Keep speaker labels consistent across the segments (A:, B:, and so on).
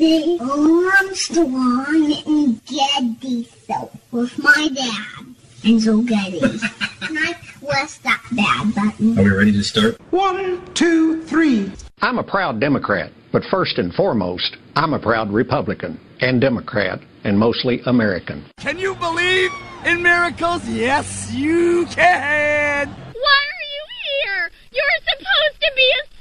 A: the Armstrong and Getty show with my dad and Joe Getty. and I press that bad button.
B: Are we ready to start?
C: One, two, three.
D: I'm a proud Democrat, but first and foremost, I'm a proud Republican and Democrat and mostly American.
C: Can you believe in miracles? Yes, you can.
E: Why are you here? You're supposed to be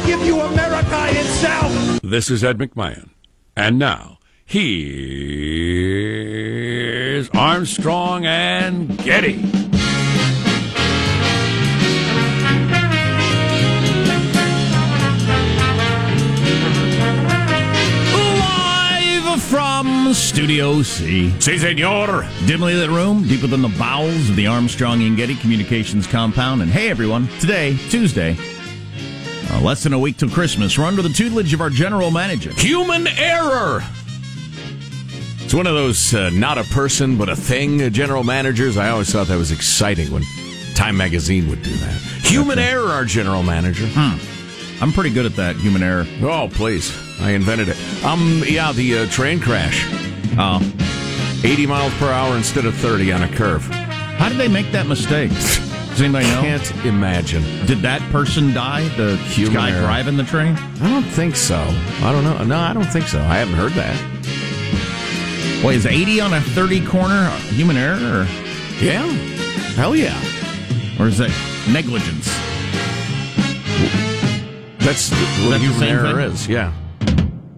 C: I give you America itself.
F: This is Ed McMahon. And now, here's Armstrong and Getty.
G: Live from Studio C.
F: Si, senor.
G: Dimly lit room, deeper than the bowels of the Armstrong and Getty Communications compound. And hey, everyone, today, Tuesday, uh, less than a week till Christmas. We're under the tutelage of our general manager.
F: Human error. It's one of those uh, not a person but a thing uh, general managers. I always thought that was exciting when Time Magazine would do that. Human
G: Okay.
F: error, our general manager.
G: Hmm. I'm pretty good at that, human error.
F: Oh, please. I invented it. Um, yeah, the uh, train crash.
G: Oh.
F: 80 miles per hour instead of 30 on a curve.
G: How did they make that mistake? Does anybody know?
F: Can't imagine.
G: Did that person die? The
F: Human
G: guy
F: error.
G: driving the train?
F: I don't think so. I don't know. No, I don't think so. I haven't heard that.
G: Wait, is 80 on a 30 corner human error? Or,
F: Yeah. Hell yeah.
G: or is that negligence?
F: That's what
G: that
F: human error
G: thing?
F: is. Yeah.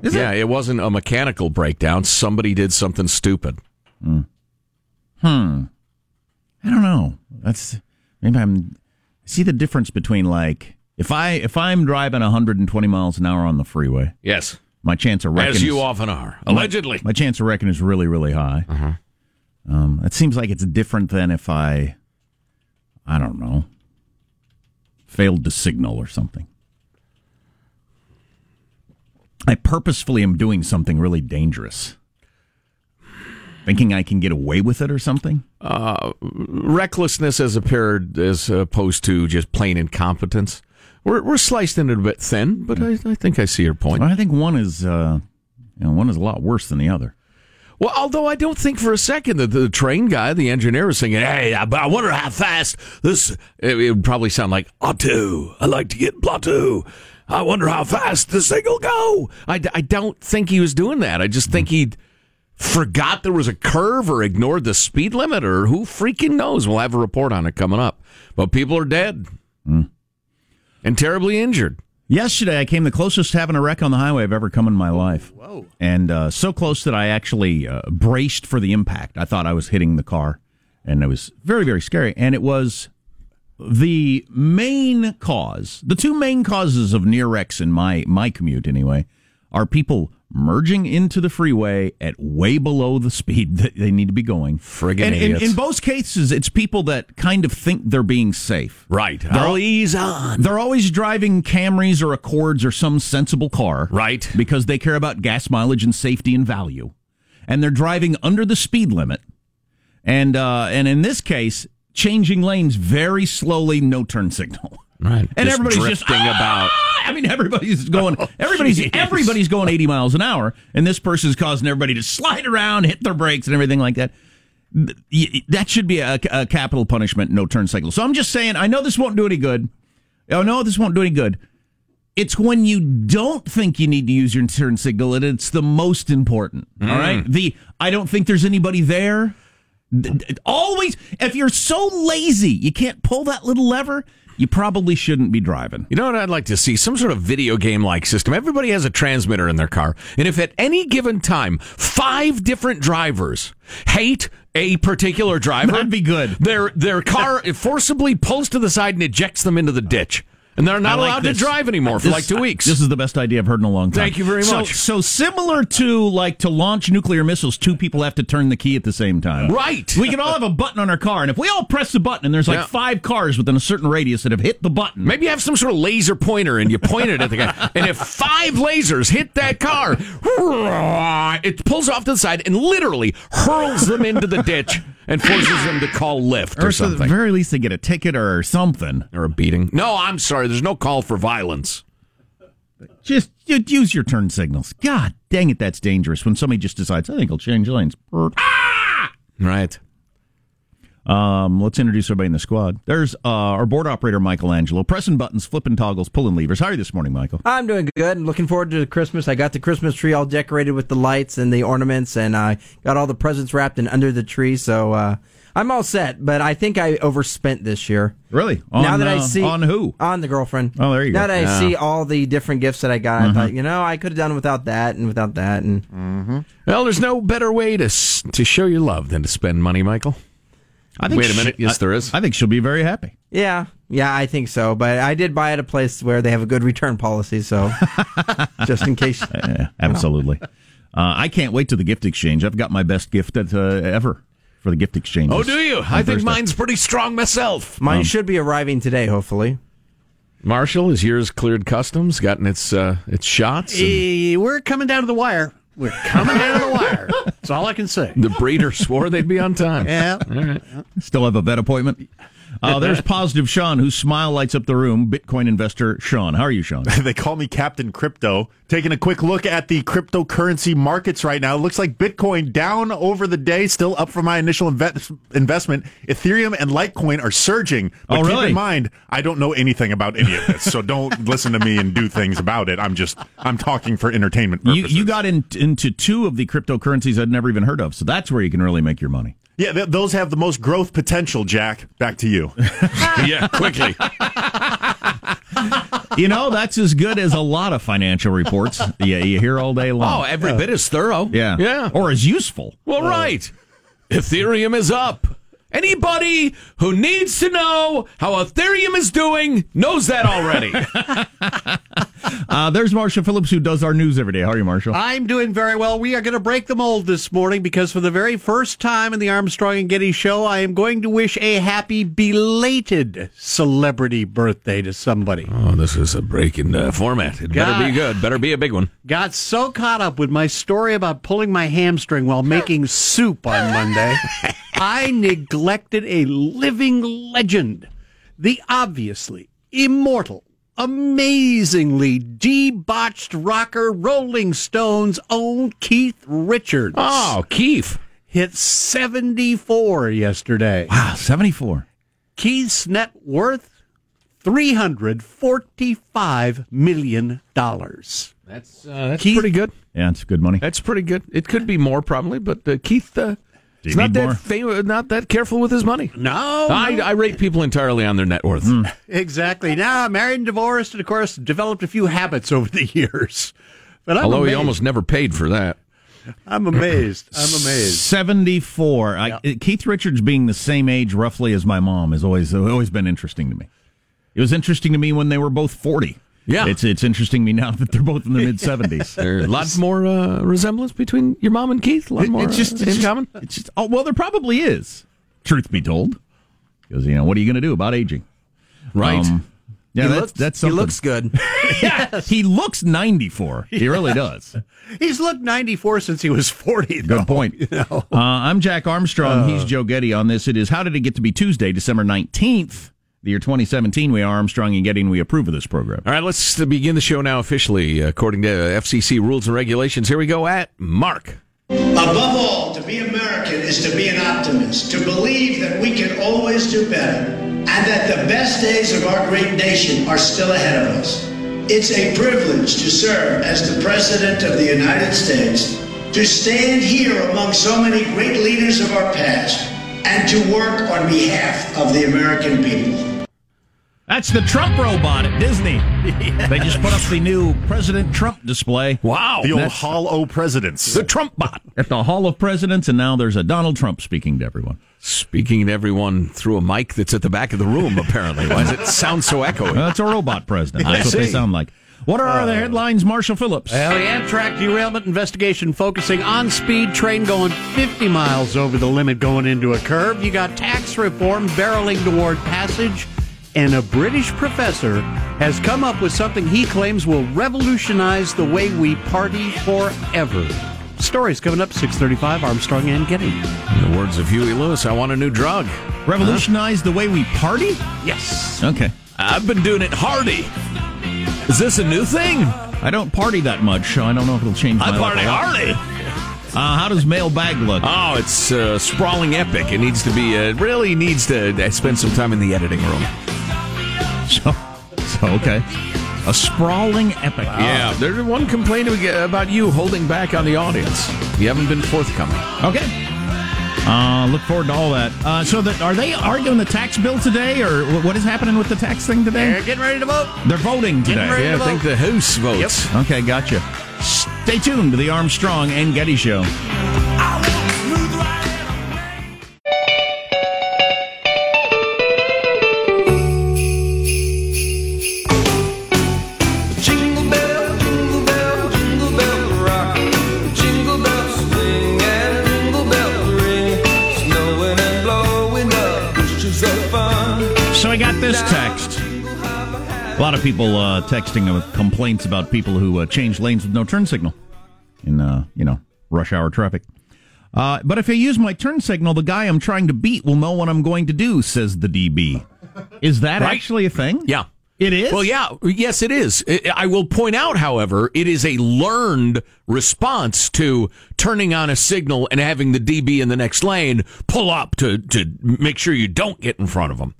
G: Is
F: yeah,
G: it?
F: it? wasn't a mechanical breakdown. Somebody did something stupid.
G: Hmm. I don't know. That's maybe I'm see the difference between like if I if I'm driving 120 miles an hour on the freeway,
F: Yes.
G: my chance of wrecking
F: As you
G: is-
F: often are.
G: my-
F: Allegedly.
G: my, chance of wrecking is really really high.
F: Uh-huh.
G: Um, it seems like it's different than if I I don't know failed to signal or something. I purposefully am doing something really dangerous. Thinking I can get away with it or something?
F: uh, recklessness as appeared as opposed to just plain incompetence. We're, we're sliced into a bit thin, but I, I think I see your point.
G: I think one is, uh, you know, one is a lot worse than the other.
F: Well, although I don't think for a second that the train guy, the engineer, was thinking, "Hey, I, I wonder how fast this." It, it would probably sound like "Otto." I like to get plateau. I wonder how fast this thing will go. I, I don't think he was doing that. I just think he forgot there was a curve or ignored the speed limit or who freaking knows. We'll have a report on it coming up. But people are dead and terribly injured.
G: Yesterday, I came the closest to having a wreck on the highway I've ever come in my life. Whoa. And uh, so close that I actually uh, braced for the impact. I thought I was hitting the car, and it was very, very scary. And it was the main cause, the two main causes of near wrecks in my, my commute anyway, are people merging into the freeway at way below the speed that they need to be going.
F: Friggin'
G: and in,
F: idiots.
G: in both cases, it's people that kind of think they're being safe.
F: Right.
G: They're,
F: I'll ease on.
G: they're always driving Camrys or Accords or some sensible car.
F: Right.
G: Because they care about gas mileage and safety and value. And they're driving under the speed limit. And uh, and in this case, changing lanes very slowly, no turn signal.
F: Right.
G: And
F: Just
G: everybody's just "Ah!"
F: about.
G: I mean, everybody's going.
F: Oh,
G: everybody's
F: jeez.
G: everybody's going 80 miles an hour, and this person's causing everybody to slide around, hit their brakes, and everything like that. That should be a, a capital punishment, no turn signal. So I'm just saying, I know this won't do any good. Oh no, this won't do any good. It's when you don't think you need to use your turn signal, and it's the most important. All
F: Mm.
G: right, the I don't think there's anybody there. Always, if you're so lazy, you can't pull that little lever. You probably shouldn't be driving.
F: You know what I'd like to see? Some sort of video game like system. Everybody has a transmitter in their car. And if at any given time, five different drivers hate a particular driver,
G: That'd be good.
F: Their, their car forcibly pulls to the side and ejects them into the ditch. And they're not
G: like
F: allowed
G: this.
F: to drive anymore for
G: This-
F: like two weeks.
G: This is the best idea I've heard in a long time.
F: Thank you very
G: So-
F: much.
G: So, similar to like to launch nuclear missiles, two people have to turn the key at the same time.
F: Right.
G: We can all have a button on our car, and if we all press the button, and there's like
F: Yeah.
G: five cars within a certain radius that have hit the button.
F: Maybe you have some sort of laser pointer and you point it at the guy. And if five lasers hit that car, it pulls off to the side and literally hurls them into the ditch and forces them to call Lyft or,
G: or at the very least, they get a ticket or something.
F: or a beating. No, I'm sorry. There's no call for violence.
G: Just use your turn signals. God dang it, that's dangerous when somebody just decides, I think I'll change lanes. Ah!
F: Right.
G: Um, let's introduce everybody in the squad. There's uh, our board operator, Michelangelo, pressing buttons, flipping toggles, pulling levers. How are you this morning, Michael?
B: I'm doing good. and Looking forward to Christmas. I got the Christmas tree all decorated with the lights and the ornaments, and I got all the presents wrapped and under the tree. So uh, I'm all set. But I think I overspent this year.
G: Really?
B: now
G: On,
B: that I
G: uh,
B: see
G: on who?
B: on the girlfriend.
G: Oh, there you go.
B: Now that I see all the different gifts that I got,
G: Mhm.
B: I thought, you know, I could have done without that and without that, and
F: Well, there's no better way to to show your love than to spend money, Michael.
G: I think
F: Wait a
G: she-
F: minute. Yes,
G: I-
F: there is.
G: I think she'll be very happy.
B: yeah, yeah, I think so. But I did buy at a place where they have a good return policy, so just in case.
G: Yeah, absolutely. Uh, I can't wait to the gift exchange. I've got my best gift at, uh, ever for the gift exchange.
F: Oh, do you? I think mine's pretty strong myself.
B: Mine
G: Um,
B: should be arriving today, hopefully.
F: Marshall, is yours cleared customs? Gotten its uh, its shots? and
H: Eh, we're coming down to the wire. We're coming down to the wire. That's all I can say.
F: the breeder swore they'd be on time.
H: Yeah.
F: All right.
G: Still have a vet appointment. Uh, there's positive Sean, whose smile lights up the room. Bitcoin investor Sean. How are you, Sean?
I: they call me Captain Crypto. Taking a quick look at the cryptocurrency markets right now. It looks like Bitcoin down over the day, still up from my initial inve- investment. Ethereum and Litecoin are surging. But
G: Oh,
I: keep in mind, I don't know anything about any of this, so don't listen to me and do things about it. I'm just I'm talking for entertainment
G: You,
I: purposes.
G: you got in, into two of the cryptocurrencies I'd never even heard of, so that's where you can really make your money.
I: Yeah, th- those have the most growth potential. Jack, back to you.
F: yeah, quickly.
G: You know, that's as good as a lot of financial reports. Yeah, you hear all day long.
F: Oh, every bit is thorough.
G: yeah,
F: Yeah.
G: or as useful.
F: Well, right. Ethereum is up. Anybody who needs to know how Ethereum is doing knows that already.
G: Uh, there's Marshall Phillips, who does our news every day. How are you, Marshall?
H: I'm doing very well. We are going to break the mold this morning because for the very first time in the Armstrong and Getty show, I am going to wish a happy belated celebrity birthday to somebody.
F: oh, this is a break in uh, format. It better be good. Better be a big one.
H: Got so caught up with my story about pulling my hamstring while making soup on Monday, I neglected a living legend, the obviously immortal, amazingly debauched rocker Rolling Stones' own Keith Richards.
F: Oh, Keith.
H: Hit 74 yesterday.
G: Wow, 74.
H: Keith's net worth $345 million.
F: That's uh, that's
H: Keith-
F: pretty good.
G: Yeah, it's good money.
F: That's pretty good. It could be more probably, but uh, Keith uh,
G: Do you
F: not
G: need
F: that
G: more?
F: fam- not that careful with his money.
H: No.
F: I, I rate people entirely on their net worth. Hmm.
H: Exactly. Now, married and divorced, and of course, developed a few habits over the years. But I'm
F: Although
H: amazed.
F: he almost never paid for that.
H: I'm amazed. I'm amazed.
G: 74. I, uh, Keith Richards being the same age roughly as my mom has always always been interesting to me. It was interesting to me when they were both 40.
F: Yeah.
G: It's it's interesting to me now that they're both in their mid 70s.
F: There's a lot more uh, resemblance between your mom and Keith. A lot more
G: it's just
F: uh,
G: it's
F: in
G: just,
F: common.
G: It's just oh well, there probably is. Truth be told, because you know what are you going to do about aging?
F: Right.
G: Um, yeah,
B: He
G: that's
B: looks-
G: that's
B: he looks good.
G: yes. He looks 94. He really does.
H: He's looked 94 since he was 40. Though,
G: Good point.
H: you know?
G: Uh, I'm Jack Armstrong. He's Joe Getty on this. It is How Did It Get to Be Tuesday, December 19th, the year 2017. We are Armstrong and Getty, and we approve of this program.
F: All right, let's begin the show now officially according to FCC rules and regulations. Here we go at Mark.
J: Above all, to be American is to be an optimist, to believe that we can always do better, and that the best days of our great nation are still ahead of us. It's a privilege to serve as the President of the United States, to stand here among so many great leaders of our past, and to work on behalf of the American people.
G: That's the Trump robot at Disney. They just put up the new President Trump display.
F: Wow.
I: The old Hall of presidents.
F: The Trump bot.
G: At the Hall of Presidents, and now there's a Donald Trump speaking to everyone.
F: Speaking to everyone through a mic that's at the back of the room, apparently. Why does it sound so echoey?
G: Well, that's a robot president.
F: I
G: That's what they sound like. What are
H: Uh,
G: the headlines, Marshall Phillips?
H: Well, the Amtrak derailment investigation focusing on speed train going 50 miles over the limit going into a curve. You got tax reform barreling toward passage, and a British professor has come up with something he claims will revolutionize the way we party forever. Stories coming up 635 Armstrong and Getty.
F: In the words of Huey Lewis, I want a new drug.
G: Revolutionize the way we party?
H: Yes.
G: Okay.
F: I've been doing it hardy. Is this a new thing?
G: I don't party that much, so I don't know if it'll change my
F: I party
G: a
F: hardy.
G: Uh, how does mailbag look?
F: Oh, it's uh, sprawling epic. It needs to be, uh, really needs to uh, spend some time in the editing room.
G: So, so okay. A sprawling epic.
F: Yeah, there's one complaint about you holding back on the audience. You haven't been forthcoming.
G: Okay. Uh, look forward to all that. Uh, so, that, are they arguing the tax bill today, or what is happening with the tax thing today?
H: They're getting ready to vote.
G: They're voting today.
F: Yeah,
H: to
F: I think the House votes.
G: Okay, gotcha. Stay tuned to the Armstrong and Getty Show. Lot of people uh, texting with complaints about people who uh, change lanes with no turn signal in, uh, you know, rush hour traffic. Uh, but if I use my turn signal, the guy I'm trying to beat will know what I'm going to do, says the DB. Is that
F: Right.
G: actually a thing?
F: Yeah.
G: It is?
F: Well, yeah, yes, it is. I I will point out, however, it is a learned response to turning on a signal and having the DB in the next lane pull up to, to make sure you don't get in front of them.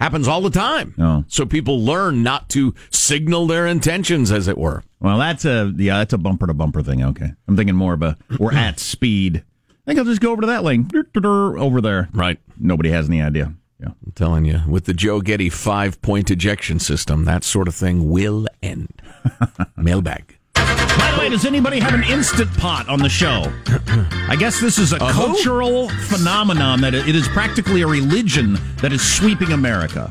F: Happens all the time.
G: Oh.
F: So people learn not to signal their intentions, as it were.
G: Well, that's a yeah, that's a bumper to bumper thing. Okay, I'm thinking more of a we're at speed. I think I'll just go over to that lane over there.
F: Right.
G: Nobody has any idea. Yeah.
F: I'm telling you, with the Joe Getty five point ejection system, that sort of thing will end. Mailbag.
G: By the way, does anybody have an instant pot on the show? I guess this is a
F: A who?
G: cultural phenomenon that it it is practically a religion that is sweeping America.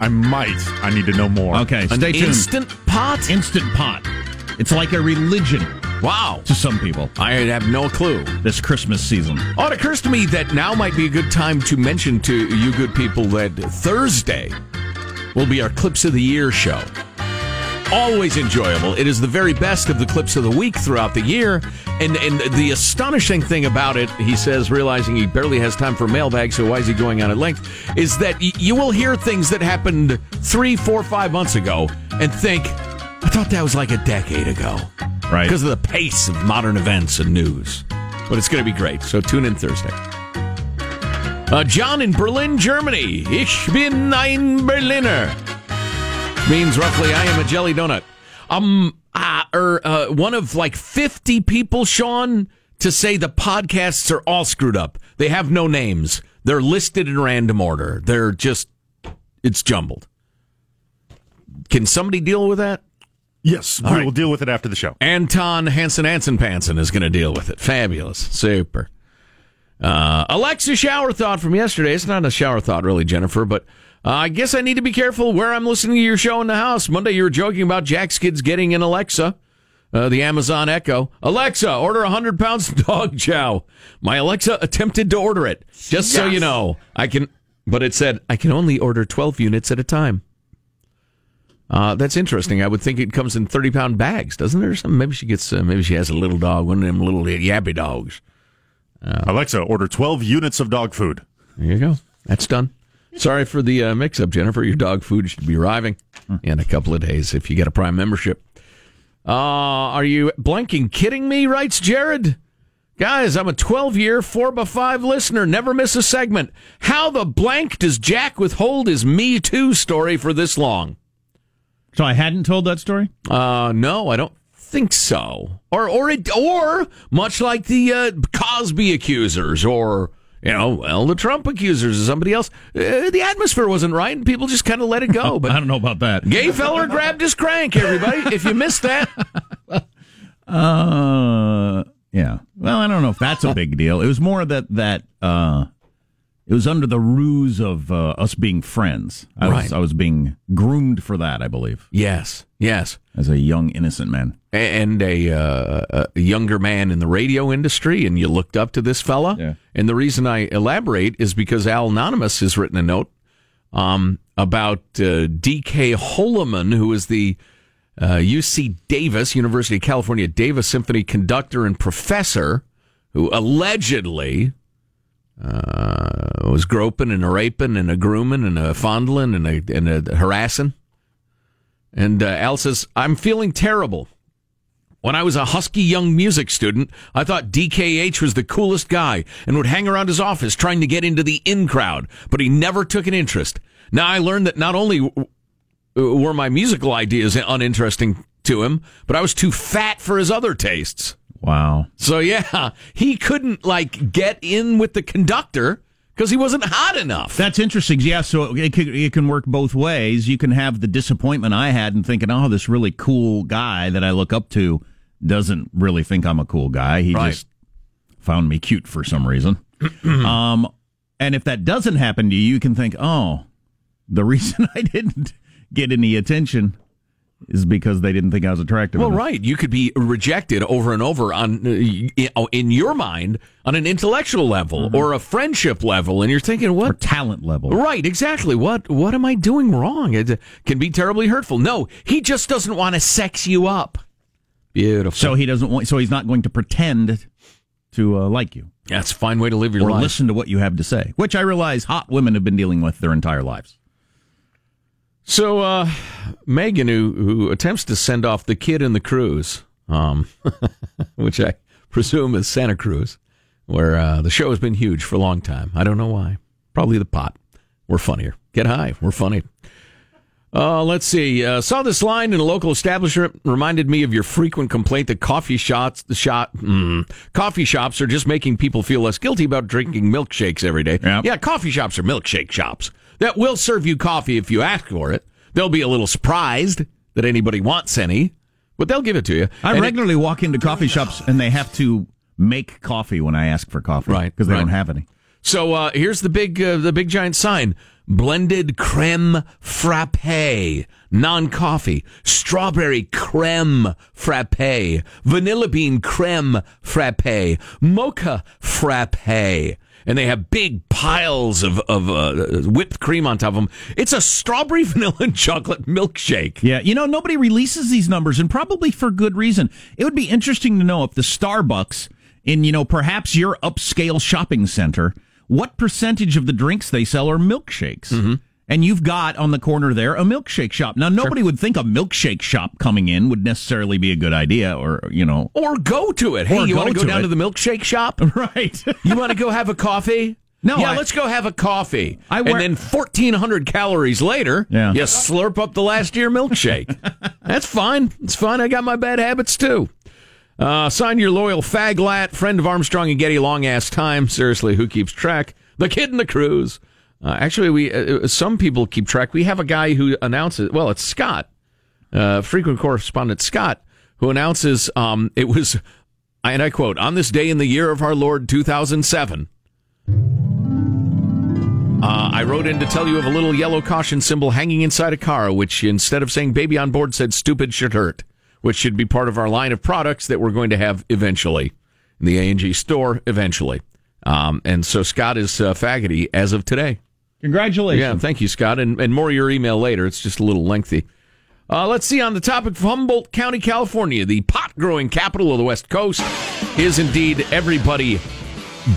I: I might. I need to know more.
G: Okay,
F: An
G: tuned.
F: instant pot?
G: Instant pot. It's like a religion
F: Wow.
G: to some people
F: I have no clue.
G: this Christmas season.
F: Oh, it occurs to me that now might be a good time to mention to you good people that Thursday will be our Clips of the Year show. Always enjoyable. It is the very best of the clips of the week throughout the year. And and the astonishing thing about it, he says, realizing he barely has time for mailbag, so why is he going on at length, is that y- you will hear things that happened three, four, five months ago and think, I thought that was like a decade ago
G: Right.
F: because of the pace of modern events and news. But it's going to be great. So tune in Thursday. Uh, John in Berlin, Germany. Ich bin ein Berliner. Means roughly, I am a jelly donut. Um, uh, er, uh, one of like 50 people, Sean, to say the podcasts are all screwed up. They have no names. They're listed in random order. They're just, it's jumbled. Can somebody deal with that?
I: Yes, we
F: All right.
I: will deal with it after the show.
F: Anton Hansen Hansen Pansen is going to deal with it. Fabulous. Super. Uh, Alexa shower thought from yesterday. It's not a shower thought, really, Jennifer, but uh, I guess I need to be careful where I'm listening to your show in the house. Monday, you were joking about Jack's kids getting an Alexa, uh, the Amazon Echo. Alexa, order 100 pounds of dog chow. My Alexa attempted to order it. Just so you know, I can, but it said I can only order 12 units at a time. Uh, that's interesting. I would think it comes in 30 pound bags, doesn't it? or Something? Maybe she gets, uh, maybe she has a little dog, one of them little yappy dogs.
I: Alexa, order 12 units of dog food.
F: There you go. That's done. Sorry for the uh, mix up, Jennifer. Your dog food should be arriving in a couple of days if you get a Prime membership. Uh, are you blanking kidding me? Writes Jared. Guys, I'm a 12 year 4 by 5 listener. Never miss a segment. How the blank does Jack withhold his Me Too story for this long?
G: So I hadn't told that story?
F: Uh, no, I don't think so. Or, or, it, or much like the uh, Cosby accusers, or You know, well, the Trump accusers or somebody else. Uh, the atmosphere wasn't right, and people just kind of let it go. But
G: I don't know about that.
F: Gay feller grabbed his crank. Everybody, if you missed that,
G: Uh, yeah. Well, I don't know if that's a big deal. It was more that that uh, it was under the ruse of uh, us being friends. I
F: Right.
G: was I was being groomed for that. I believe.
F: yes, yes.
G: As a young innocent man.
F: and a, uh, a younger man in the radio industry, and you looked up to this fella.
G: Yeah.
F: And the reason I elaborate is because Al Anonymous has written a note um, about uh, D.K. Holoman, who is the uh, UC Davis, University of California Davis Symphony conductor and professor, who allegedly uh, was groping and a raping and a grooming and a fondling and a, and a harassing. And uh, Al says, I'm feeling terrible. When I was a husky young music student, I thought DKH was the coolest guy and would hang around his office trying to get into the in crowd, but he never took an interest. Now I learned that not only were my musical ideas uninteresting to him, but I was too fat for his other tastes.
G: Wow.
F: So yeah, he couldn't like get in with the conductor because he wasn't hot enough.
G: That's interesting. Yeah, so it can, it can work both ways. You can have the disappointment I had in thinking, oh, this really cool guy that I look up to doesn't really think I'm a cool guy. He
F: Right.
G: just found me cute for some reason. um, and if that doesn't happen to you, you can think, oh, the reason I didn't get any attention is because they didn't think I was attractive.
F: Well,
G: enough.
F: right. You could be rejected over and over on uh, in your mind on an intellectual level or a friendship level, and you're thinking,
G: Or
F: what?
G: talent level.
F: Right, exactly. What what am I doing wrong? It can be terribly hurtful. No, he just doesn't want to sex you up. Beautiful.
G: So he doesn't want. So he's not going to pretend to uh, like you
F: that's a fine way to live your
G: or
F: life.
G: listen to what you have to say, which I realize hot women have been dealing with their entire lives.
F: So uh, Megan, who who attempts to send off the kid in the cruise, um, which I presume is Santa Cruz, where uh, the show has been huge for a long time. I don't know why. Probably the pot. We're funnier. Get high. We're funny. Uh, let's see. Uh, saw this line in a local establishment. Reminded me of your frequent complaint that coffee shots, the shot, mm, coffee shops are just making people feel less guilty about drinking milkshakes every day.
G: Yep.
F: Yeah, coffee shops are milkshake shops that will serve you coffee if you ask for it. They'll be a little surprised that anybody wants any, but they'll give it to you.
G: I
F: And it-
G: regularly walk into coffee shops and they have to make coffee when I ask for coffee,
F: Right,
G: Because they
F: right.
G: don't have any.
F: So uh, here's the big uh, the big giant sign: blended creme frappe, non coffee, strawberry creme frappe, vanilla bean creme frappe, mocha frappe. And they have big piles of, of uh, whipped cream on top of them. It's a strawberry vanilla and chocolate milkshake.
G: Yeah, you know, nobody releases these numbers, and probably for good reason. It would be interesting to know if the Starbucks in, you know, perhaps your upscale shopping center, what percentage of the drinks they sell are milkshakes.
F: Mm-hmm.
G: And you've got on the corner there a milkshake shop. Now, nobody would think a milkshake shop coming in would necessarily be a good idea, or, you know.
F: Or go to it. Hey, you want to go down
G: it.
F: to the milkshake shop?
G: Right.
F: You want to go have a coffee?
G: No,
F: Yeah,
G: I-
F: let's go have a coffee.
G: I
F: and then 1,400 calories later,
G: Yeah.
F: you slurp up the last year milkshake. That's fine. It's fine. I got my bad habits too. Uh, sign your loyal faglat, friend of Armstrong and Getty, long ass time. Seriously, who keeps track? The kid in the cruise. Uh, actually, we uh, some people keep track. We have a guy who announces. Well, it's Scott, uh, frequent correspondent Scott, who announces um, it was, and I quote, on this day in the year of our Lord 2007. Uh, I wrote in to tell you of a little yellow caution symbol hanging inside a car, which instead of saying baby on board said stupid should hurt, which should be part of our line of products that we're going to have eventually in the A&G store eventually. Um, and so Scott is uh, faggoty as of today.
G: Congratulations.
F: Yeah, thank you, Scott. And, and more of your email later. It's just a little lengthy. Uh, let's see, on the topic of Humboldt County, California, the pot growing capital of the West Coast, is indeed everybody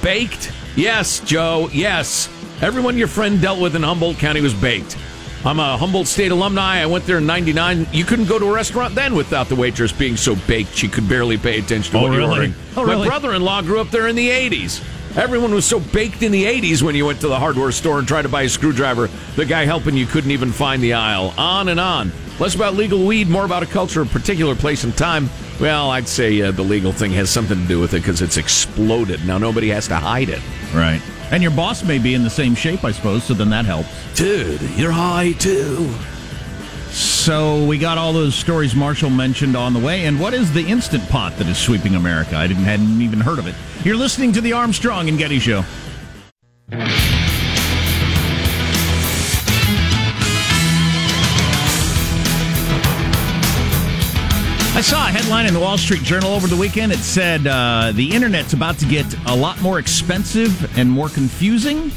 F: baked? Yes, Joe, yes. Everyone your friend dealt with in Humboldt County was baked. I'm a Humboldt State alumni. I went there in 99. You couldn't go to a restaurant then without the waitress being so baked she could barely pay attention to
G: Oh,
F: what you were ordering.
G: Oh, really?
F: My brother in law grew up there in the 80s. Everyone was so baked in the 80s when you went to the hardware store and tried to buy a screwdriver. The guy helping you couldn't even find the aisle. On and on. Less about legal weed, more about a culture, a particular place and time. Well, I'd say uh, the legal thing has something to do with it because it's exploded. Now nobody has to hide it.
G: Right. And your boss may be in the same shape, I suppose, so then that helps.
F: Dude, you're high too.
G: So we got all those stories Marshall mentioned on the way. And what is the instant pot that is sweeping America? I didn't hadn't even heard of it. You're listening to the Armstrong and Getty Show. I saw a headline in the Wall Street Journal over the weekend. It said uh, the internet's about to get a lot more expensive and more confusing.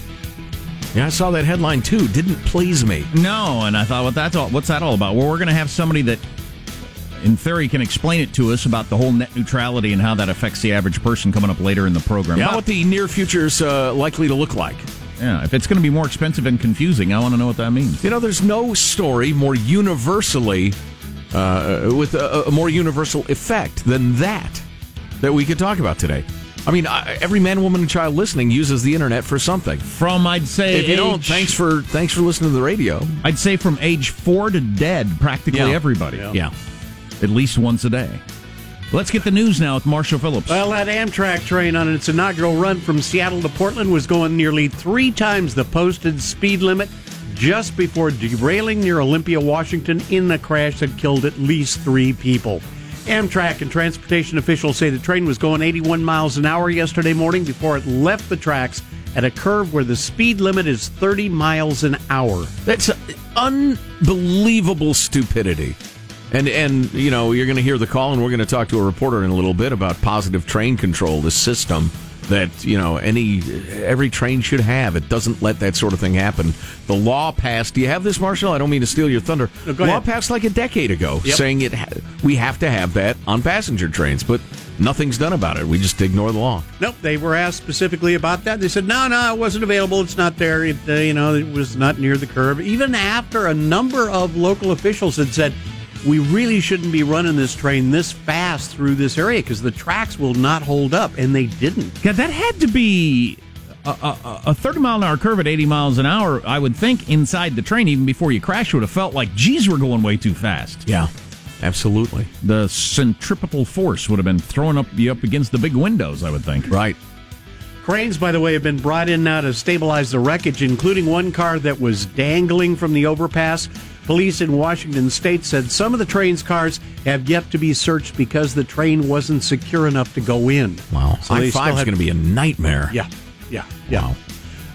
F: Yeah, I saw that headline too. Didn't please me.
G: No, and I thought, what that's all, what's that all about? Well, we're going to have somebody that, in theory, can explain it to us about the whole net neutrality and how that affects the average person coming up later in the program.
F: Yeah,
G: About-
F: what the near future is uh, likely to look like.
G: yeah, if it's going to be more expensive and confusing, I want to know what that means.
F: You know, there's no story more universally, uh, with a, a more universal effect than that, that we could talk about today. I mean, I, every man, woman, and child listening uses the internet for something.
G: From I'd say
F: If you don't, thanks for thanks for listening to the radio.
G: I'd say from age four to dead, practically
F: Yeah.
G: everybody.
F: Yeah.
G: At least once a day. Let's get the news now with Marshall Phillips.
H: Well, that Amtrak train on its inaugural run from Seattle to Portland was going nearly three times the posted speed limit just before derailing near Olympia, Washington, in the crash that killed at least three people. Amtrak and transportation officials say the train was going 81 miles an hour yesterday morning before it left the tracks at a curve where the speed limit is 30 miles an hour.
F: That's unbelievable stupidity. And and you know you're going to hear the call, and we're going to talk to a reporter in a little bit about positive train control, the system that you know any every train should have. It doesn't let that sort of thing happen. The law passed. Do you have this, Marshall? I don't mean to steal your thunder.
H: No, go
F: law
H: ahead.
F: passed like a decade ago,
H: Yep.
F: saying it we have to have that on passenger trains, but nothing's done about it. We just ignore the law.
H: Nope, they were asked specifically about that. They said, "No, no, it wasn't available. It's not there. It, uh, you know, it was not near the curve." Even after a number of local officials had said, "We really shouldn't be running this train this fast through this area because the tracks will not hold up," and they didn't.
G: Yeah, that had to be a, a, a 30 mile an hour curve at 80 miles an hour. I would think inside the train, even before you crash, would have felt like, geez, we're going way too fast.
F: Yeah, absolutely.
G: The centripetal force would have been throwing up you up against the big windows. I would think.
F: Right.
H: Cranes, by the way, have been brought in now to stabilize the wreckage, including one car that was dangling from the overpass. Police in Washington state said some of the train's cars have yet to be searched because the train wasn't secure enough to go in.
F: Wow,
H: So
F: I 5 is going to be a nightmare.
H: Yeah, yeah, yeah.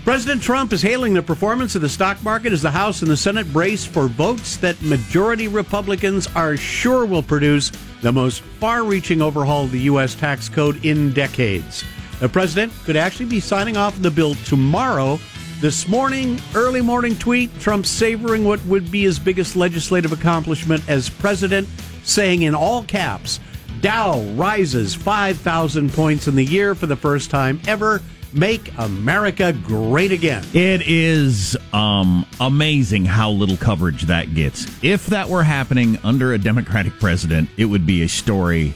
H: President Trump is hailing the performance of the stock market as the House and the Senate brace for votes that majority Republicans are sure will produce the most far reaching overhaul of the U.S. tax code in decades. The president could actually be signing off the bill tomorrow. This morning, early morning tweet, Trump savoring what would be his biggest legislative accomplishment as president, saying in all caps, Dow rises 5,000 points in the year for the first time ever. Make America great again.
G: It is um, amazing how little coverage that gets. If that were happening under a Democratic president, it would be a story.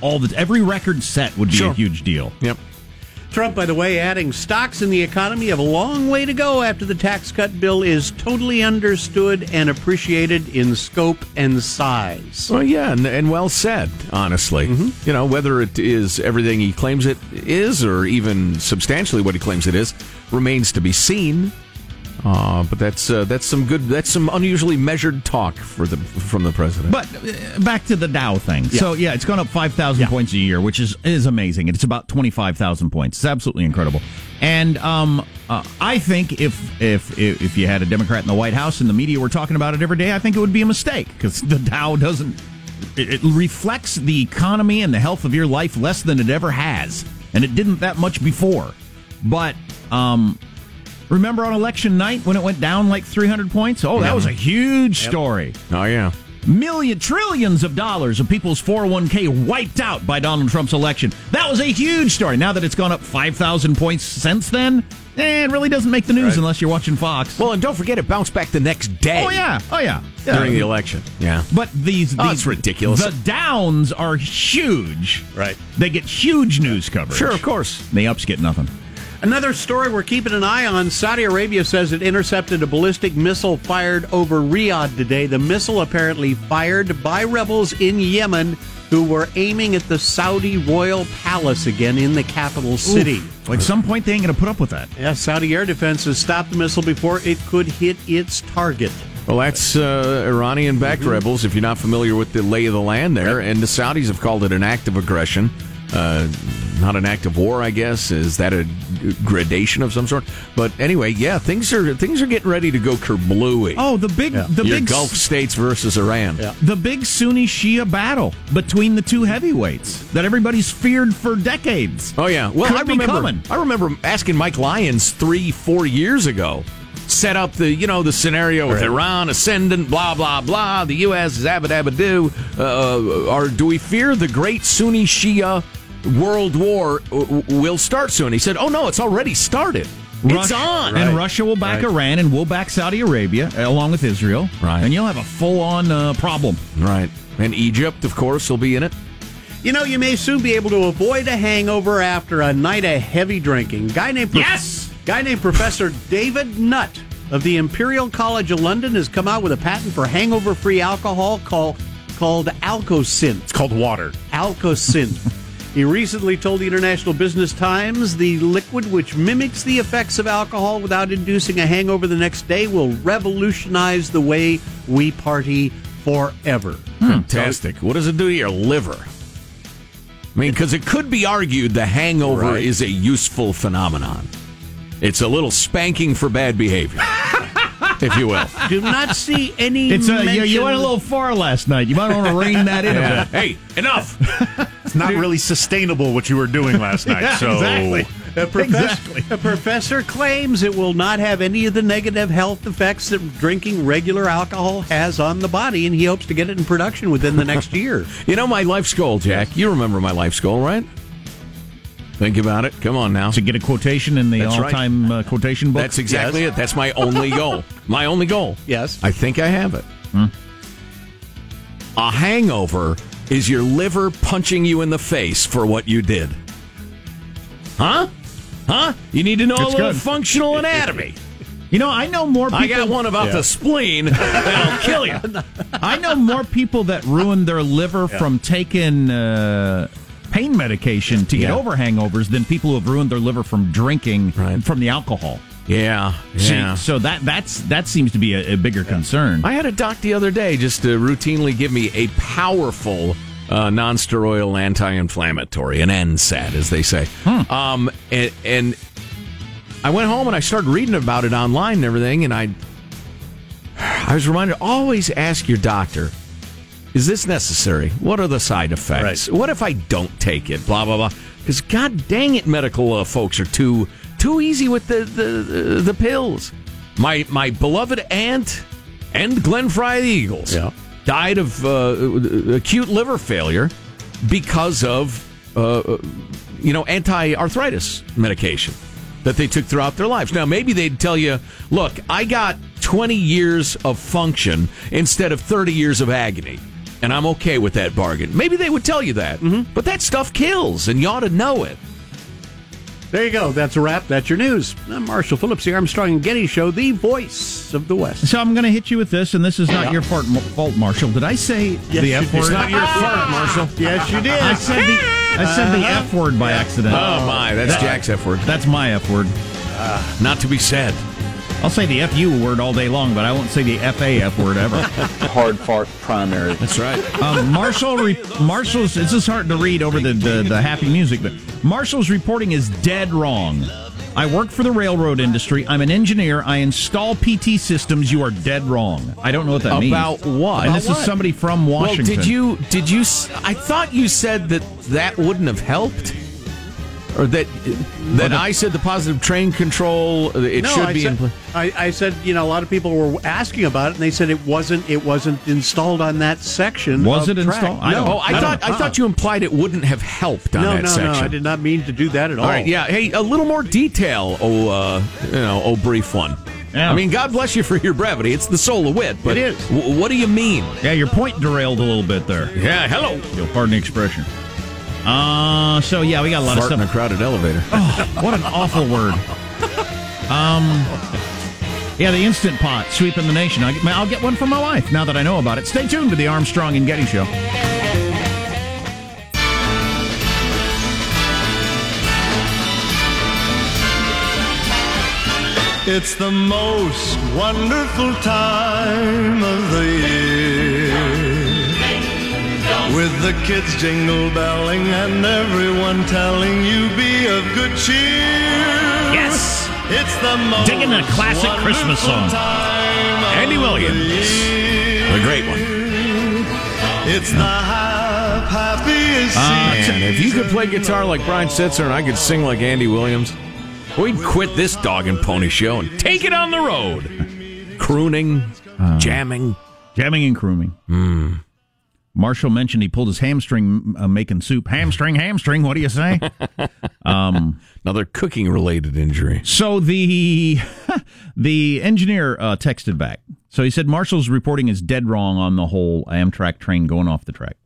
G: All the every record set would be a huge deal.
F: Yep.
H: Trump, by the way, adding stocks in the economy have a long way to go after the tax cut bill is totally understood and appreciated in scope and size.
F: Well, yeah, and, and well said, honestly. Mm-hmm. You know, whether it is everything he claims it is or even substantially what he claims it is remains to be seen. Uh, but that's uh, that's some good that's some unusually measured talk for the from the president.
G: But uh, back to the Dow thing. So yeah, it's gone up five thousand points a year, which is is amazing. It's about twenty five thousand points. It's absolutely incredible. And um, uh, I think if, if if if you had a Democrat in the White House and the media were talking about it every day, I think it would be a mistake because the Dow doesn't. It, it reflects the economy and the health of your life less than it ever has, and it didn't that much before. But um, remember on election night when it went down like three hundred points? Oh, that
F: Yeah.
G: was a huge
F: Yep.
G: story
F: oh yeah,
G: million trillions of dollars of people's 401k wiped out by Donald Trump's election. That was a huge story. Now that it's gone up 5,000 points since then, eh, it really doesn't make the news
F: Right.
G: unless you're watching Fox.
F: Well, and don't forget it bounced back the next day.
G: Oh yeah. Oh yeah. Yeah.
F: during the election. Yeah,
G: But these,
F: Oh,
G: these
F: it's ridiculous.
G: The downs are huge.
H: Right.
G: They get huge news coverage.
F: sure, of course.
G: The ups get nothing.
H: Another story we're keeping an eye on Saudi Arabia says it intercepted a ballistic missile fired over Riyadh today. The missile apparently fired by rebels in Yemen who were aiming at the Saudi royal palace again in the capital city.
G: Well, at some point, they ain't going to put up with that.
H: Yeah, Saudi air defense has stopped the missile before it could hit its target.
F: Well, that's uh, Iranian backed rebels, if you're not familiar with the lay of the land there. And the Saudis have called it an act of aggression. Uh, not an act of war, I guess. Is that a gradation of some sort? But anyway, yeah, things are things are getting ready to go kerblooey.
G: Oh, the big, the
F: Your
G: big
F: Gulf states versus Iran.
G: the big Sunni Shia battle between the two heavyweights that everybody's feared for decades.
F: Oh yeah. Well,
G: Could
F: I remember.
G: coming.
F: I remember asking Mike Lyons three, four years ago. Set up the you know the scenario with
H: Right.
F: Iran ascendant, blah blah blah. The U.S. is abba dabba do. Uh, or do we fear the great Sunni Shia world war uh, will start soon? He said, "Oh no, it's already started. It's
G: Russia-
F: on."
G: And Russia will back
F: Right.
G: Iran and we'll back Saudi Arabia uh, along with Israel.
F: Right.
G: And you'll have a full on uh, problem.
F: Right. And Egypt, of course, will be in it.
H: You know, you may soon be able to avoid a hangover after a night of heavy drinking. Guy named
G: Yes!
H: guy named Professor David Nutt of the Imperial College of London has come out with a patent for hangover-free alcohol called called Alcosynth.
I: It's called water.
H: Alcosynth. He recently told the International Business Times the liquid, which mimics the effects of alcohol without inducing a hangover the next day, will revolutionize the way we party forever.
F: Fantastic. What does it do to your liver? I mean, because it could be argued the hangover
H: Right.
F: is a useful phenomenon. It's a little spanking for bad behavior, if you will.
H: Do not see any.
G: It's uh, you, you went a little far last night. You might want to rein that in
F: Yeah.
G: a bit.
F: Hey, enough.
I: It's not really sustainable what you were doing last night.
G: Yeah,
I: so
G: exactly.
H: A professor,
G: Exactly.
H: a professor claims it will not have any of the negative health effects that drinking regular alcohol has on the body, and he hopes to get it in production within the next year.
F: You know my life's goal, Jack. You remember my life's goal, right? Think about it. Come on now.
G: To get a quotation in the
F: That's
G: all-time uh, quotation book.
F: That's exactly it. That's my only goal. My only goal.
H: Yes.
F: I think I have it. A hangover is your liver punching you in the face for what you did. Huh? Huh? You need to know
G: That's
F: a little
G: good.
F: functional anatomy.
G: You know, I know more people.
F: I got one about
G: Yeah.
F: the spleen that'll kill you.
G: I know more people that ruined their liver from taking uh, pain medication to get
F: Yeah.
G: over hangovers than people who have ruined their liver from drinking from the alcohol.
F: Yeah,
G: See,
F: yeah.
G: so that that's that seems to be a, a bigger concern.
F: I had a doc the other day just to routinely give me a powerful uh, non-steroidal anti-inflammatory, an NSAID, as they say. Um, and, and I went home and I started reading about it online and everything, and I I was reminded always ask your doctor. Is this necessary? What are the side effects? What if I don't take it? Blah blah blah. Because god dang it, medical uh, folks are too too easy with the the, the pills. My my beloved aunt and Glenn Frey the Eagles died of uh, acute liver failure because of uh, you know anti arthritis medication that they took throughout their lives. Now maybe they'd tell you, look, I got 20 years of function instead of 30 years of agony. And I'm okay with that bargain. Maybe they would tell you that. But that stuff kills, and you ought to know it.
H: There you go. That's a wrap. That's your news. I'm Marshall Phillips, the Armstrong and Getty Show, the voice of the West.
G: So I'm going to hit you with this, and this is not your fault, fault, Marshall. Did I say
H: Yes,
G: the F word?
H: It's not your ah! fault,
F: Marshall.
H: Yes, you did.
G: I said the I said the F word by uh-huh. accident.
F: Oh, my. That's
G: That-
F: Jack's F word.
G: That's my F word.
F: Uh, not to be said.
G: I'll say the FU word all day long, but I won't say the FAF word ever.
K: Hard fart primary.
F: That's right.
G: Um, Marshall, re- Marshall's. It's just hard to read over the, the, the happy music, but Marshall's reporting is dead wrong. I work for the railroad industry. I'm an engineer. I install PT systems. You are dead wrong. I don't know what that means.
F: About what?
G: And this
F: About
G: is somebody from Washington.
F: Well, did you? Did you? I thought you said that that wouldn't have helped, or that that I said the positive train control. uh, It
H: no,
F: should
H: I
F: be
H: said,
F: in place.
H: I, I said, you know, a lot of people were asking about it, and they said it wasn't. It wasn't installed on that section.
G: Was
H: of
G: it installed? I
H: No,
G: don't-
F: Oh, I, thought I thought you implied it wouldn't have helped on
H: no,
F: that
H: no,
F: section.
H: no. I did not mean to do that at all.
F: All right, yeah. Hey, a little more detail. Oh, uh, you know, oh, brief one.
G: Yeah.
F: I mean, God bless you for your brevity. It's the soul of wit. But
H: It is.
F: w- what do you mean?
G: Yeah, your point derailed a little bit there.
F: Yeah, hello.
G: You'll pardon the expression. Uh, so yeah, we got a lot
F: Fart
G: of stuff.
F: in a crowded elevator.
G: Oh, what an awful word. Um, yeah, the instant pot sweeping the nation. I'll get, I'll get one for my wife now that I know about it. Stay tuned to the Armstrong and Getty Show.
C: It's the most wonderful time of the year. With the kids jingle belling and everyone telling you be of good cheer.
G: Yes.
C: It's the most
G: Digging a classic Christmas song.
F: Andy Williams. The great one.
C: It's the hap- happiest
F: Ah,
C: season.
F: man, if you could play guitar like Brian Setzer and I could sing like Andy Williams, we'd quit this dog and pony show and take it on the road. Crooning, jamming.
G: Jamming and crooning.
F: Hmm.
G: Marshall mentioned he pulled his hamstring uh, making soup. Hamstring, hamstring. What do you say? um,
F: Another cooking related injury.
G: so the the engineer uh, texted back. So he said Marshall's reporting is dead wrong on the whole Amtrak train going off the track.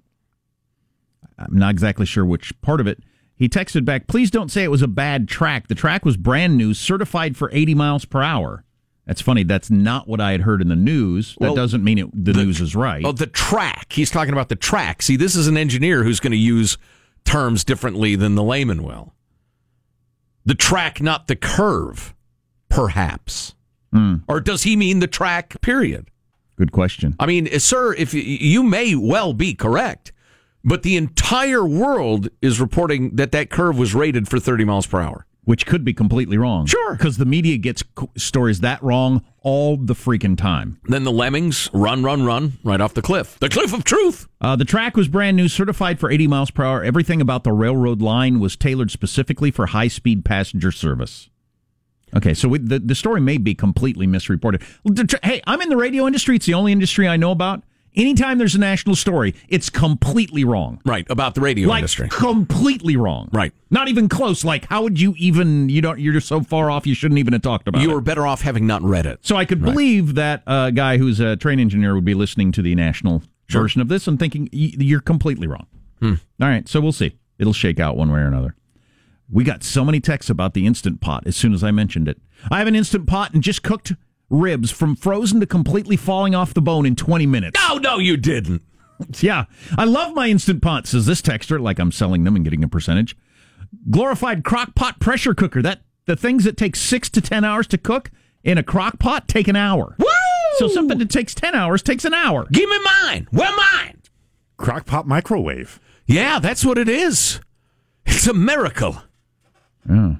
G: I'm not exactly sure which part of it. He texted back, please don't say it was a bad track. The track was brand new, certified for 80 miles per hour. That's funny. That's not what I had heard in the news. That
F: Well,
G: doesn't mean it, the, news is right.
F: Oh, the track. He's talking about the track. See, this is an engineer who's going to use terms differently than the layman will. The track, not the curve, perhaps. Hmm. Or does he mean the track, period?
G: Good question.
F: I mean, eh, sir, if you may well be correct, but the entire world is reporting that that curve was rated for 30 miles per hour.
G: Which could be completely wrong.
F: Sure.
G: Because the media gets co- stories that wrong all the freaking time.
F: Then the lemmings run, run, run right off the cliff. The cliff of truth.
G: Uh, the track was brand new, certified for 80 miles per hour. Everything about the railroad line was tailored specifically for high speed passenger service. Okay, so we, the, the story may be completely misreported. Hey, I'm in the radio industry. It's the only industry I know about. Anytime there's a national story, it's completely wrong.
F: Right, about the radio
G: like,
F: industry.
G: completely wrong.
F: Right.
G: Not even close. Like, how would you even, you don't, you're just so far off, you shouldn't even have talked about
F: You
G: it.
F: were better off having not read it.
G: So I could believe that a guy who's a train engineer would be listening to the national
F: Sure.
G: version of this and thinking you're completely wrong.
F: Hmm.
G: All right, so we'll see. It'll shake out one way or another. We got so many texts about the instant pot as soon as I mentioned it. I have an instant pot and just cooked ribs from frozen to completely falling off the bone in 20 minutes.
F: No, no, you didn't.
G: Yeah, I love my instant pot, says this texter, like I'm selling them and getting a percentage. Glorified crock pot pressure cooker. That the things that take six to ten hours to cook in a crock pot take an hour.
F: Woo!
G: So something that takes ten hours takes an hour.
F: Give me mine. Well, mine.
I: Crock pot microwave.
F: Yeah, that's what it is. It's a miracle.
G: Yeah.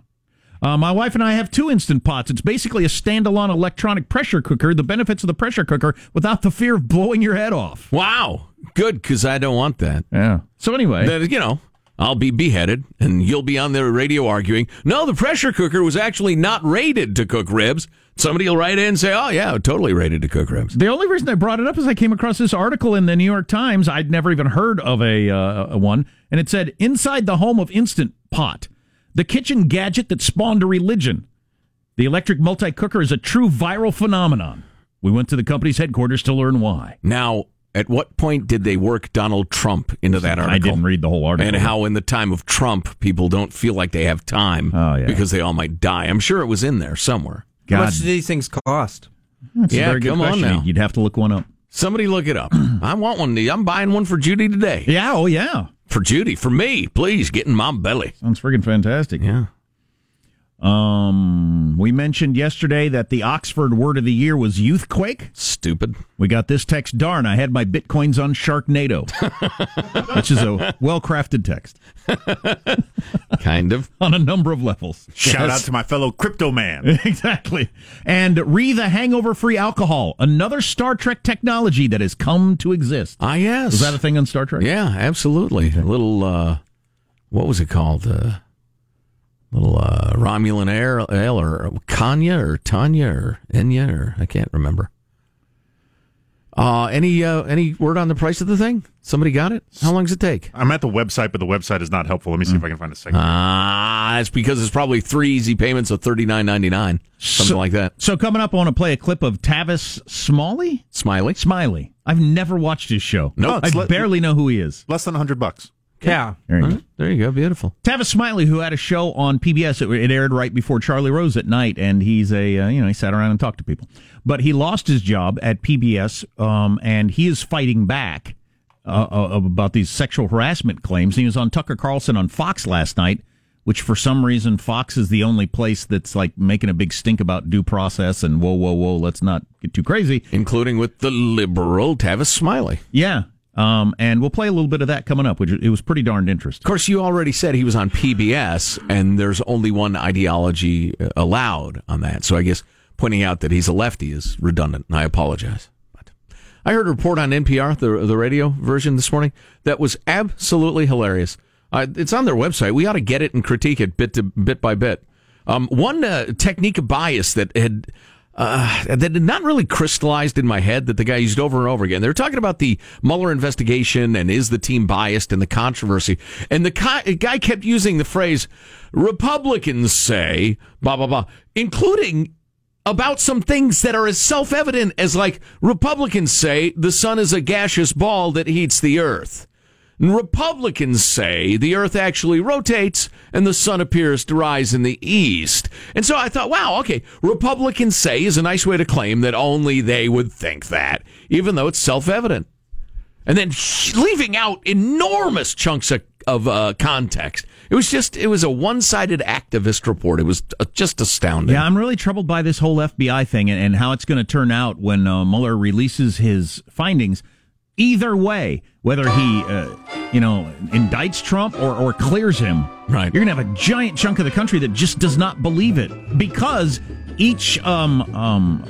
G: Uh, my wife and I have two instant pots. It's basically a standalone electronic pressure cooker. The benefits of the pressure cooker without the fear of blowing your head off.
F: Wow. Good, because I don't want that.
G: Yeah. So anyway,
F: you know, I'll be beheaded and you'll be on the radio arguing, no, the pressure cooker was actually not rated to cook ribs. Somebody will write in and say, oh, yeah, totally rated to cook ribs.
G: The only reason I brought it up is I came across this article in the New York Times. I'd never even heard of a, uh, a one, and it said inside the home of Instant Pot, the kitchen gadget that spawned a religion. The electric multi cooker is a true viral phenomenon. We went to the company's headquarters to learn why.
F: Now, at what point did they work Donald Trump into that article?
G: I didn't read the whole article.
F: And how, in the time of Trump, people don't feel like they have time
G: Oh, yeah.
F: because they all might die. I'm sure it was in there somewhere.
B: How much do these things cost?
G: that's a
F: Yeah,
G: very good
F: come on
G: question.
F: now.
G: You'd have to look one up.
F: Somebody look it up. I want one. I'm buying one for Judy today.
G: Yeah, oh yeah.
F: For Judy, for me, please, get in my belly.
G: Sounds friggin' fantastic.
F: Yeah.
G: Um, we mentioned yesterday that the Oxford word of the year was youthquake.
F: Stupid.
G: We got this text. Darn, I had my bitcoins on Sharknado, which is a well-crafted text
F: Kind of.
G: on a number of levels.
I: Shout
F: Yes.
I: out to my fellow crypto man.
G: exactly. And re the hangover-free alcohol, another Star Trek technology that has come to exist.
F: Ah, yes.
G: Was that a thing on Star Trek?
F: Yeah, absolutely. A little, uh, what was it called? Uh, little uh, Romulan ale, ale or Kanya or Tanya or Enya or I can't remember. Uh, any uh, any word on the price of the thing? Somebody got it? How long does it take?
I: I'm at the website, but the website is not helpful. Let me see if I can find a second.
F: Ah, it's because it's probably three easy payments of thirty nine ninety nine, something
G: So-
F: like that.
G: So coming up, I want to play a clip of Tavis Smalley.
F: Smiley.
G: Smiley. I've never watched his show.
I: Nope.
G: I
I: le-
G: barely know who he is.
I: Less than 100 bucks.
B: Yeah.
G: There you
F: Huh?
G: go.
F: There you go. Beautiful.
G: Tavis Smiley, who had a show on PBS, it, it aired right before Charlie Rose at night, and he's a uh, you know he sat around and talked to people, but he lost his job at PBS, um, and he is fighting back uh, uh, about these sexual harassment claims. He was on Tucker Carlson on Fox last night which for some reason Fox is the only place that's like making a big stink about due process and whoa, whoa, whoa, let's not get too crazy.
F: Including with the liberal Tavis Smiley.
G: Yeah. Um, and we'll play a little bit of that coming up, which it was pretty darned interesting.
F: Of course, you already said he was on PBS, and there's only one ideology uh, allowed on that. So I guess pointing out that he's a lefty is redundant, and I apologize. But I heard a report on NPR, the the radio version this morning, that was absolutely hilarious. Uh, it's on their website. We ought to get it and critique it bit to bit by bit. Um, one uh, technique of bias that had uh, that not really crystallized in my head that the guy used over and over again. They were talking about the Mueller investigation and is the team biased and the controversy. And the co- guy kept using the phrase, Republicans say, blah, blah, blah, including about some things that are as self evident as like Republicans say the sun is a gaseous ball that heats the earth. And Republicans say the earth actually rotates and the sun appears to rise in the east. And so I thought, wow, okay, Republicans say is a nice way to claim that only they would think that, even though it's self evident. And then leaving out enormous chunks of, of uh, context. It was just, it was a one sided activist report. It was uh, just astounding.
G: Yeah, I'm really troubled by this whole FBI thing and, and how it's going to turn out when uh, Mueller releases his findings. Either way, whether he, uh, you know, indicts Trump or, or clears him,
F: right?
G: You're gonna have a giant chunk of the country that just does not believe it because each um um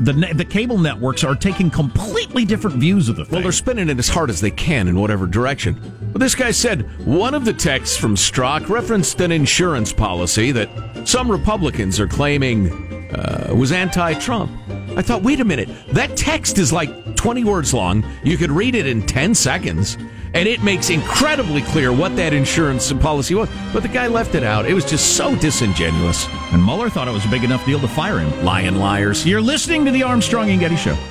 G: the the cable networks are taking completely different views of the thing.
F: Well, they're spinning it as hard as they can in whatever direction. But this guy said one of the texts from Strzok referenced an insurance policy that some Republicans are claiming uh, was anti-Trump. I thought, wait a minute, that text is like 20 words long. You could read it in 10 seconds, and it makes incredibly clear what that insurance policy was. But the guy left it out. It was just so disingenuous.
G: And Mueller thought it was a big enough deal to fire him.
F: Lying liars.
G: You're listening to the Armstrong and Getty Show.